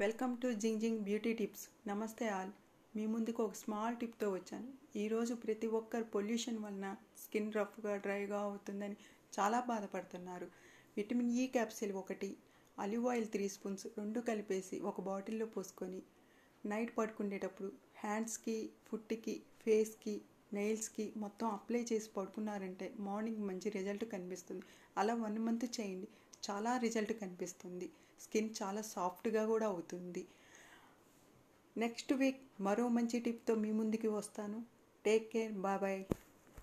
Welcome to Jing Jing beauty tips. నమస్తే all. మీ ముందుకు ఒక స్మాల్ టిప్తో వచ్చాను. ఈరోజు ప్రతి ఒక్కరు పొల్యూషన్ వలన స్కిన్ రఫ్గా డ్రైగా అవుతుందని చాలా బాధపడుతున్నారు. విటమిన్ ఈ క్యాప్సిల్ ఒకటి అలివ్ ఆయిల్ త్రీ స్పూన్స్ రెండు కలిపేసి ఒక బాటిల్లో పోసుకొని నైట్ పడుకునేటప్పుడు హ్యాండ్స్కి ఫుట్కి ఫేస్కి నెయిల్స్కి మొత్తం అప్లై చేసి పడుకున్నారంటే మార్నింగ్ మంచి రిజల్ట్ కనిపిస్తుంది. అలా వన్ మంత్ చేయండి. చాలా రిజల్ట్ కనిపిస్తుంది. స్కిన్ చాలా సాఫ్ట్గా కూడా అవుతుంది. నెక్స్ట్ వీక్ మరో మంచి టిప్తో మీ ముందుకి వస్తాను. Take care. బాయ్